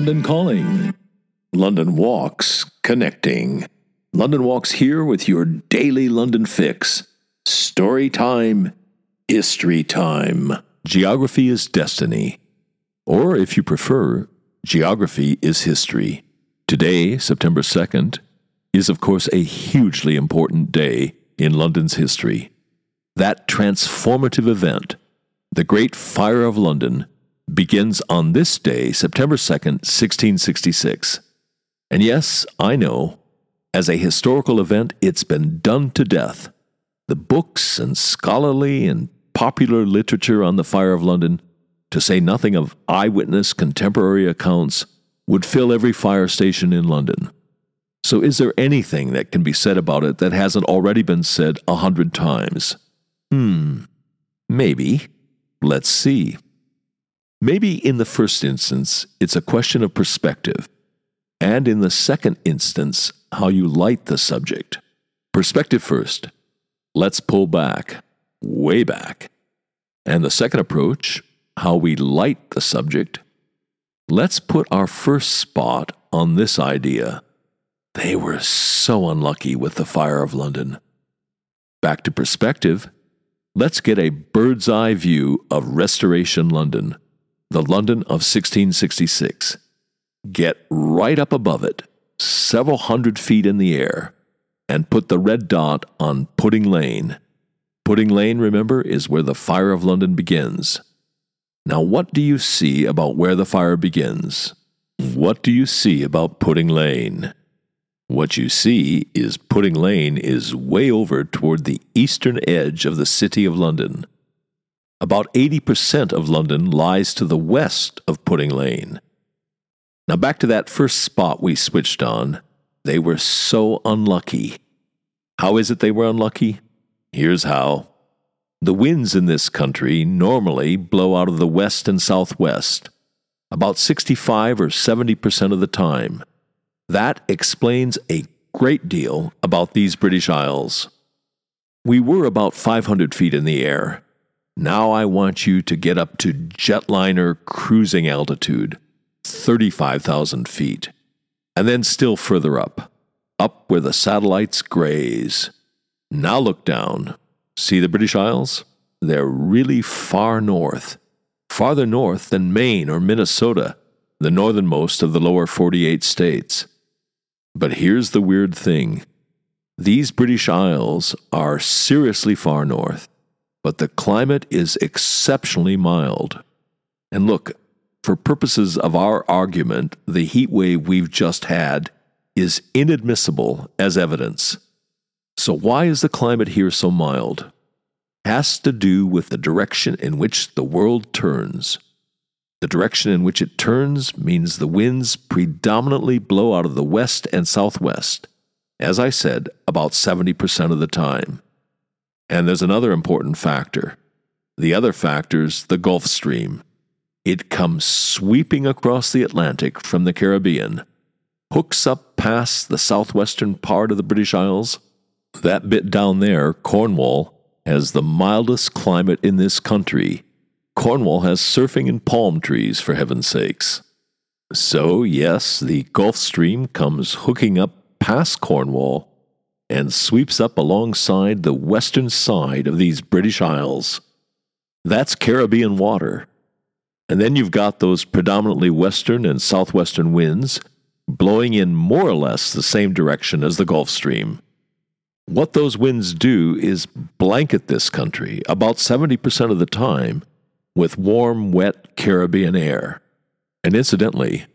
London Calling. London Walks Connecting. London Walks here with your daily London fix. Story time, history time. Geography is destiny. Or if you prefer, geography is history. Today, September 2nd, is of course a hugely important day in London's history. That transformative event, the Great Fire of London, begins on this day, September 2nd, 1666. And yes, I know, as a historical event, it's been done to death. The books and scholarly and popular literature on the Fire of London, to say nothing of eyewitness contemporary accounts, would fill every fire station in London. So, is there anything that can be said about it that hasn't already been said a hundred times? Hmm, maybe. Let's see. Maybe in the first instance, it's a question of perspective, and in the second instance, how you light the subject. Perspective first. Let's pull back, way back. And the second approach, how we light the subject. Let's put our first spot on this idea. They were so unlucky with the fire of London. Back to perspective, let's get a bird's eye view of Restoration London the London of 1666. Get right up above it, several hundred feet in the air, and put the red dot on Pudding Lane. Pudding Lane, remember, is where the Fire of London begins. Now, what do you see about where the fire begins? What do you see about Pudding Lane? What you see is Pudding Lane is way over toward the eastern edge of the City of London. About 80% of London lies to the west of Pudding Lane. Now, back to that first spot we switched on. They were so unlucky. How is it they were unlucky? Here's how. The winds in this country normally blow out of the west and southwest, about 65 or 70% of the time. That explains a great deal about these British Isles. We were about 500 feet in the air, now I want you to get up to jetliner cruising altitude, 35,000 feet, and then still further up, up where the satellites graze. Now look down. See the British Isles? They're really far north, farther north than Maine or Minnesota, the northernmost of the lower 48 states. But here's the weird thing these British Isles are seriously far north but the climate is exceptionally mild. And look, for purposes of our argument, the heat wave we've just had is inadmissible as evidence. So, why is the climate here so mild? Has to do with the direction in which the world turns. The direction in which it turns means the winds predominantly blow out of the west and southwest, as I said, about 70% of the time. And there's another important factor. The other factor's the Gulf Stream. It comes sweeping across the Atlantic from the Caribbean, hooks up past the southwestern part of the British Isles. That bit down there, Cornwall, has the mildest climate in this country. Cornwall has surfing and palm trees, for heaven's sakes. So, yes, the Gulf Stream comes hooking up past Cornwall and sweeps up alongside the western side of these British Isles. That's Caribbean water. And then you've got those predominantly western and southwestern winds blowing in more or less the same direction as the Gulf Stream. What those winds do is blanket this country about 70% of the time with warm, wet Caribbean air. And incidentally,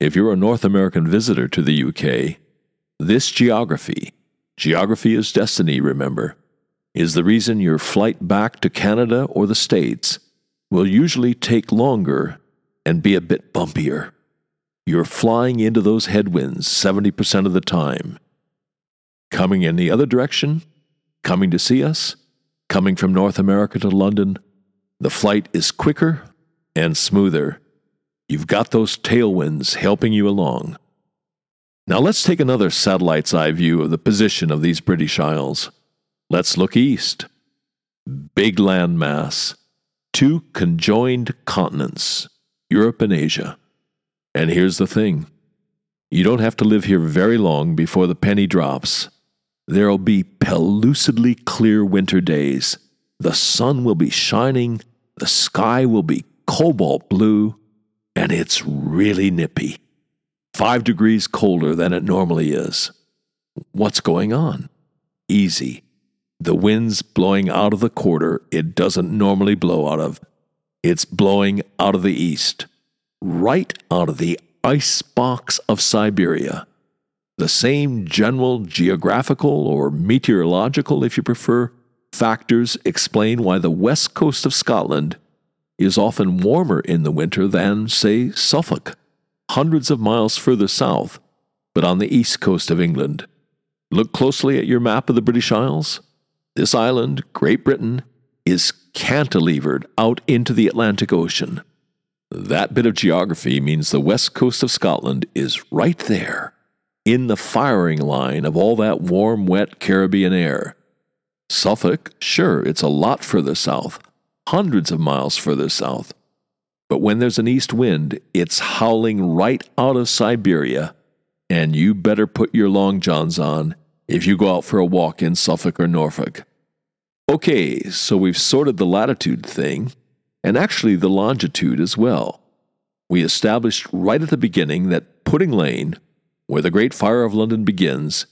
if you're a North American visitor to the UK, this geography Geography is destiny, remember, is the reason your flight back to Canada or the States will usually take longer and be a bit bumpier. You're flying into those headwinds 70% of the time. Coming in the other direction, coming to see us, coming from North America to London, the flight is quicker and smoother. You've got those tailwinds helping you along. Now let's take another satellite's eye view of the position of these British Isles. Let's look east. Big landmass, two conjoined continents, Europe and Asia. And here's the thing you don't have to live here very long before the penny drops. There'll be pellucidly clear winter days. The sun will be shining, the sky will be cobalt blue, and it's really nippy. Five degrees colder than it normally is. What's going on? Easy. The wind's blowing out of the quarter it doesn't normally blow out of. It's blowing out of the east, right out of the ice box of Siberia. The same general geographical or meteorological, if you prefer, factors explain why the west coast of Scotland is often warmer in the winter than, say, Suffolk, hundreds of miles further south, but on the east coast of England. Look closely at your map of the British Isles. This island, Great Britain, is cantilevered out into the Atlantic Ocean. That bit of geography means the west coast of Scotland is right there, in the firing line of all that warm, wet Caribbean air. Suffolk, sure, it's a lot further south, hundreds of miles further south. But when there's an east wind, it's howling right out of Siberia, and you better put your long johns on if you go out for a walk in Suffolk or Norfolk. Okay, so we've sorted the latitude thing, and actually the longitude as well. We established right at the beginning that Pudding Lane, where the Great Fire of London begins,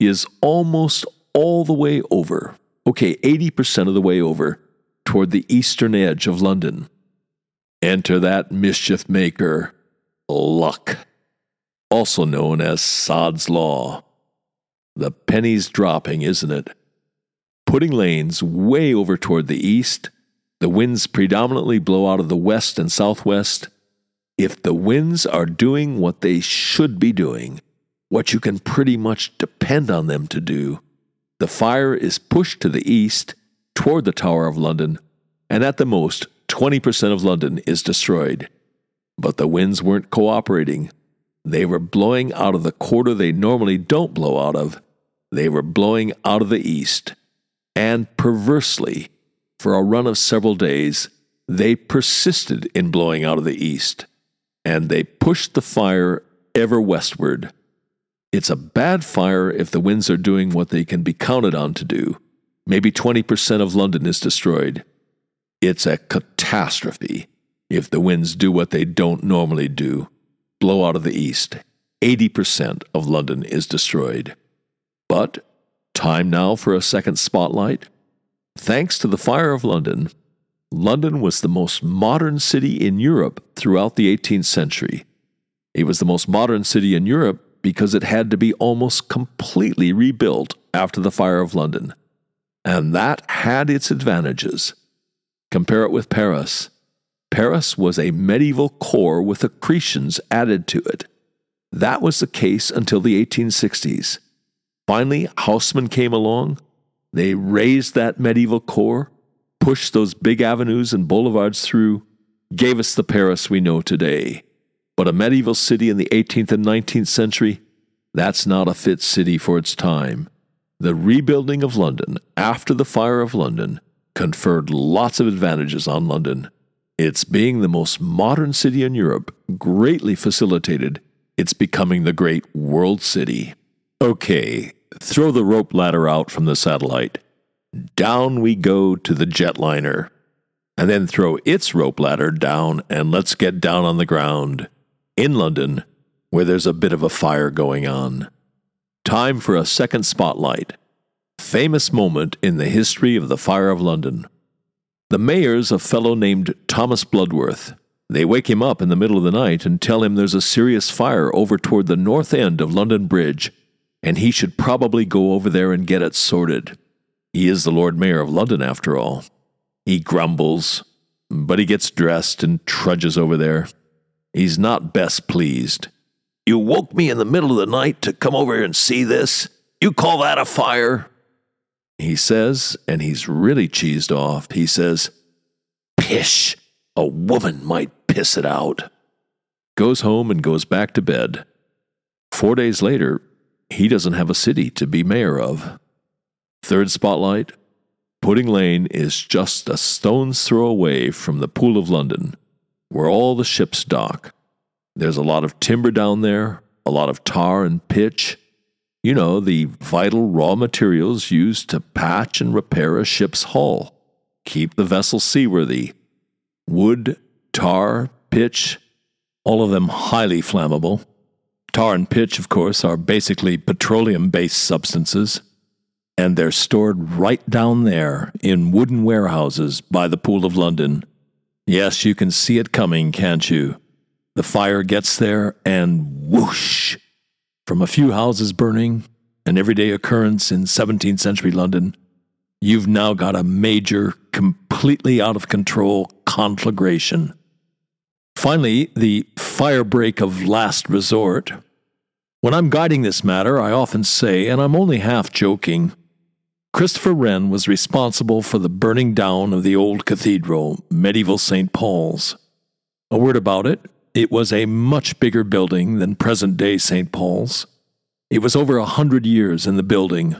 is almost all the way over, okay, 80% of the way over, toward the eastern edge of London. Enter that mischief maker, luck, also known as Sod's Law. The penny's dropping, isn't it? Pudding Lane's way over toward the east. The winds predominantly blow out of the west and southwest. If the winds are doing what they should be doing, what you can pretty much depend on them to do, the fire is pushed to the east toward the Tower of London, and at the most, 20% of London is destroyed. But the winds weren't cooperating. They were blowing out of the quarter they normally don't blow out of. They were blowing out of the east. And perversely, for a run of several days, they persisted in blowing out of the east. And they pushed the fire ever westward. It's a bad fire if the winds are doing what they can be counted on to do. Maybe 20% of London is destroyed. It's a catastrophe if the winds do what they don't normally do blow out of the east. 80% of London is destroyed. But time now for a second spotlight. Thanks to the Fire of London, London was the most modern city in Europe throughout the 18th century. It was the most modern city in Europe because it had to be almost completely rebuilt after the Fire of London. And that had its advantages. Compare it with Paris. Paris was a medieval core with accretions added to it. That was the case until the 1860s. Finally, Haussmann came along. They razed that medieval core, pushed those big avenues and boulevards through, gave us the Paris we know today. But a medieval city in the 18th and 19th century, that's not a fit city for its time. The rebuilding of London after the fire of London conferred lots of advantages on London. Its being the most modern city in Europe greatly facilitated its becoming the great world city. Okay, throw the rope ladder out from the satellite. Down we go to the jetliner. And then throw its rope ladder down and let's get down on the ground in London, where there's a bit of a fire going on. Time for a second spotlight. Famous moment in the history of the Fire of London. The mayor's a fellow named Thomas Bloodworth. They wake him up in the middle of the night and tell him there's a serious fire over toward the north end of London Bridge, and he should probably go over there and get it sorted. He is the Lord Mayor of London, after all. He grumbles, but he gets dressed and trudges over there. He's not best pleased. You woke me in the middle of the night to come over here and see this? You call that a fire? He says, and he's really cheesed off, he says, Pish, a woman might piss it out. Goes home and goes back to bed. Four days later, he doesn't have a city to be mayor of. Third spotlight Pudding Lane is just a stone's throw away from the Pool of London where all the ships dock. There's a lot of timber down there, a lot of tar and pitch. You know, the vital raw materials used to patch and repair a ship's hull, keep the vessel seaworthy. Wood, tar, pitch, all of them highly flammable. Tar and pitch, of course, are basically petroleum based substances, and they're stored right down there in wooden warehouses by the Pool of London. Yes, you can see it coming, can't you? The fire gets there, and whoosh! From a few houses burning, an everyday occurrence in 17th century London, you've now got a major, completely out of control conflagration. Finally, the firebreak of last resort. When I'm guiding this matter, I often say, and I'm only half joking, Christopher Wren was responsible for the burning down of the old cathedral, medieval St. Paul's. A word about it it was a much bigger building than present day St. Paul's. It was over a hundred years in the building,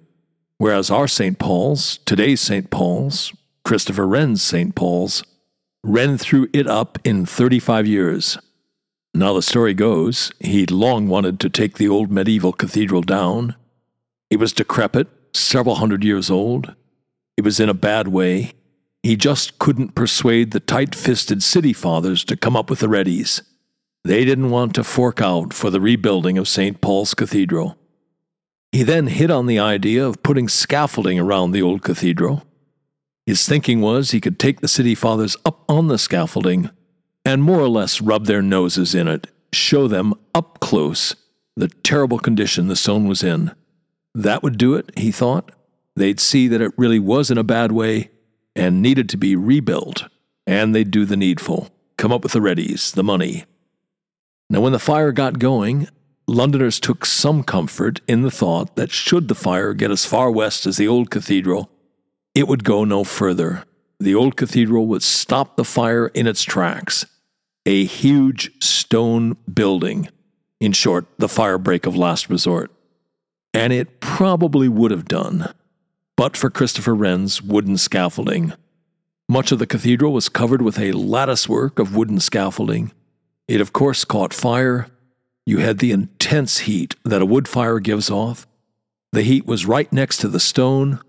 whereas our St. Paul's, today's St. Paul's, Christopher Wren's St. Paul's, Wren threw it up in 35 years. Now, the story goes, he'd long wanted to take the old medieval cathedral down. It was decrepit, several hundred years old. It was in a bad way. He just couldn't persuade the tight fisted city fathers to come up with the readies. They didn't want to fork out for the rebuilding of St. Paul's Cathedral. He then hit on the idea of putting scaffolding around the old cathedral. His thinking was he could take the city fathers up on the scaffolding and more or less rub their noses in it, show them up close the terrible condition the stone was in. That would do it, he thought. They'd see that it really was in a bad way and needed to be rebuilt, and they'd do the needful, come up with the readies, the money. Now, when the fire got going, Londoners took some comfort in the thought that should the fire get as far west as the old cathedral, it would go no further. The old cathedral would stop the fire in its tracks. A huge stone building. In short, the fire break of last resort. And it probably would have done, but for Christopher Wren's wooden scaffolding. Much of the cathedral was covered with a latticework of wooden scaffolding. It, of course, caught fire. You had the intense heat that a wood fire gives off. The heat was right next to the stone,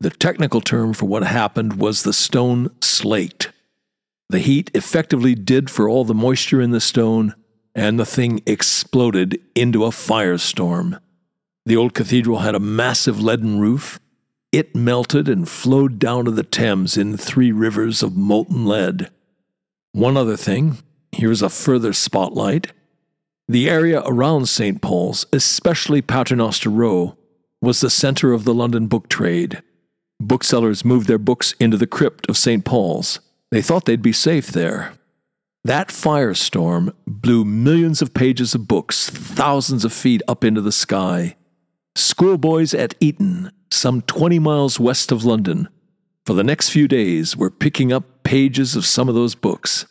the technical term for what happened was the stone slaked. The heat effectively did for all the moisture in the stone, and the thing exploded into a firestorm. The old cathedral had a massive leaden roof. It melted and flowed down to the Thames in three rivers of molten lead. One other thing here's a further spotlight. The area around St. Paul's, especially Paternoster Row, was the center of the London book trade. Booksellers moved their books into the crypt of St. Paul's. They thought they'd be safe there. That firestorm blew millions of pages of books thousands of feet up into the sky. Schoolboys at Eton, some 20 miles west of London, for the next few days were picking up pages of some of those books.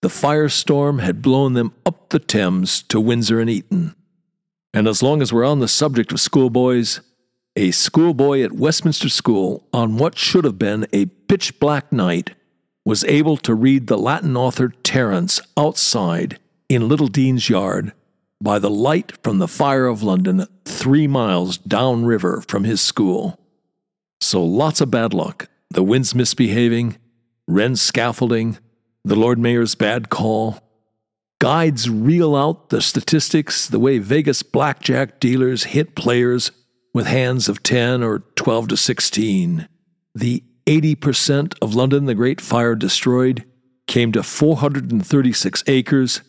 The firestorm had blown them up the Thames to Windsor and Eton. And as long as we're on the subject of schoolboys, a schoolboy at Westminster School, on what should have been a pitch black night, was able to read the Latin author Terence outside in Little Dean's Yard by the light from the fire of London three miles downriver from his school. So lots of bad luck. The wind's misbehaving, Wren's scaffolding, the Lord Mayor's bad call. Guides reel out the statistics the way Vegas blackjack dealers hit players with hands of 10 or 12 to 16. The 80% of London the Great Fire destroyed came to 436 acres,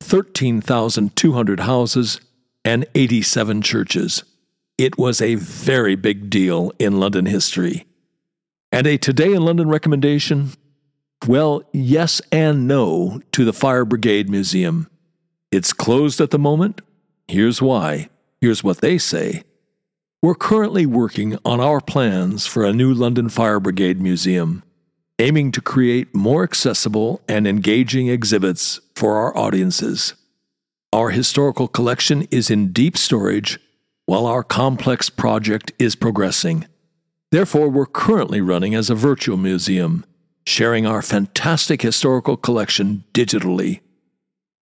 13,200 houses, and 87 churches. It was a very big deal in London history. And a Today in London recommendation? Well, yes and no to the Fire Brigade Museum. It's closed at the moment. Here's why. Here's what they say. We're currently working on our plans for a new London Fire Brigade Museum, aiming to create more accessible and engaging exhibits for our audiences. Our historical collection is in deep storage while our complex project is progressing. Therefore, we're currently running as a virtual museum, sharing our fantastic historical collection digitally.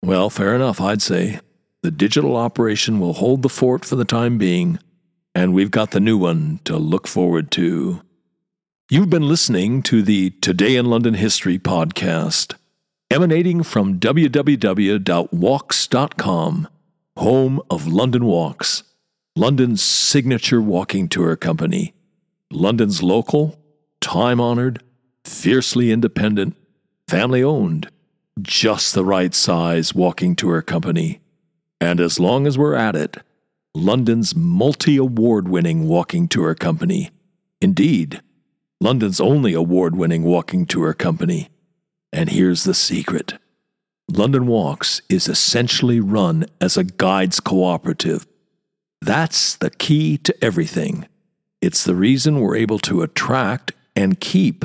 Well, fair enough, I'd say. The digital operation will hold the fort for the time being, and we've got the new one to look forward to. You've been listening to the Today in London History podcast, emanating from www.walks.com, home of London Walks, London's signature walking tour company. London's local, time honored, fiercely independent, family owned, just the right size walking tour company. And as long as we're at it, London's multi award winning walking tour company. Indeed, London's only award winning walking tour company. And here's the secret London Walks is essentially run as a guides cooperative. That's the key to everything. It's the reason we're able to attract and keep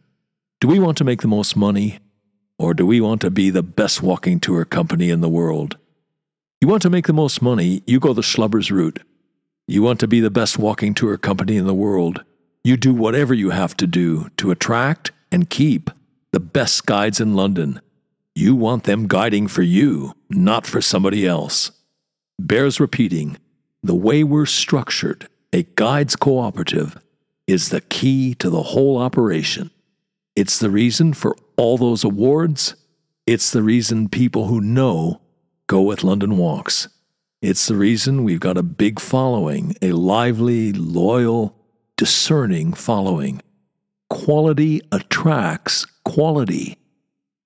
Do we want to make the most money, or do we want to be the best walking tour company in the world? You want to make the most money, you go the schlubbers route. You want to be the best walking tour company in the world, you do whatever you have to do to attract and keep the best guides in London. You want them guiding for you, not for somebody else. Bears repeating the way we're structured, a guides cooperative, is the key to the whole operation. It's the reason for all those awards. It's the reason people who know Go with London Walks. It's the reason we've got a big following, a lively, loyal, discerning following. Quality attracts quality.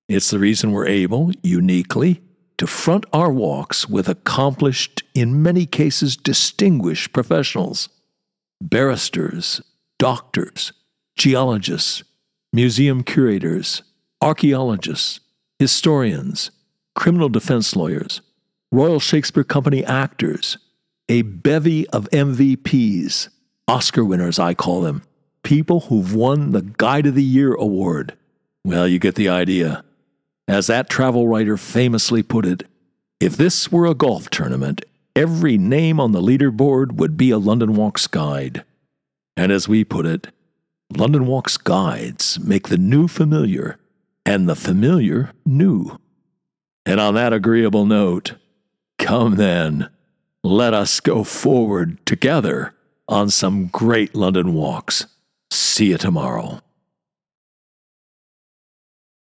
It's the reason we're able, uniquely, to front our walks with accomplished, in many cases distinguished professionals barristers, doctors, geologists, museum curators, archaeologists, historians, criminal defense lawyers, Royal Shakespeare Company actors, a bevy of MVPs, Oscar winners, I call them, people who've won the Guide of the Year award. Well, you get the idea. As that travel writer famously put it, if this were a golf tournament, every name on the leaderboard would be a London Walks guide. And as we put it, London Walks guides make the new familiar and the familiar new. And on that agreeable note, come then, let us go forward together on some great London walks. See you tomorrow.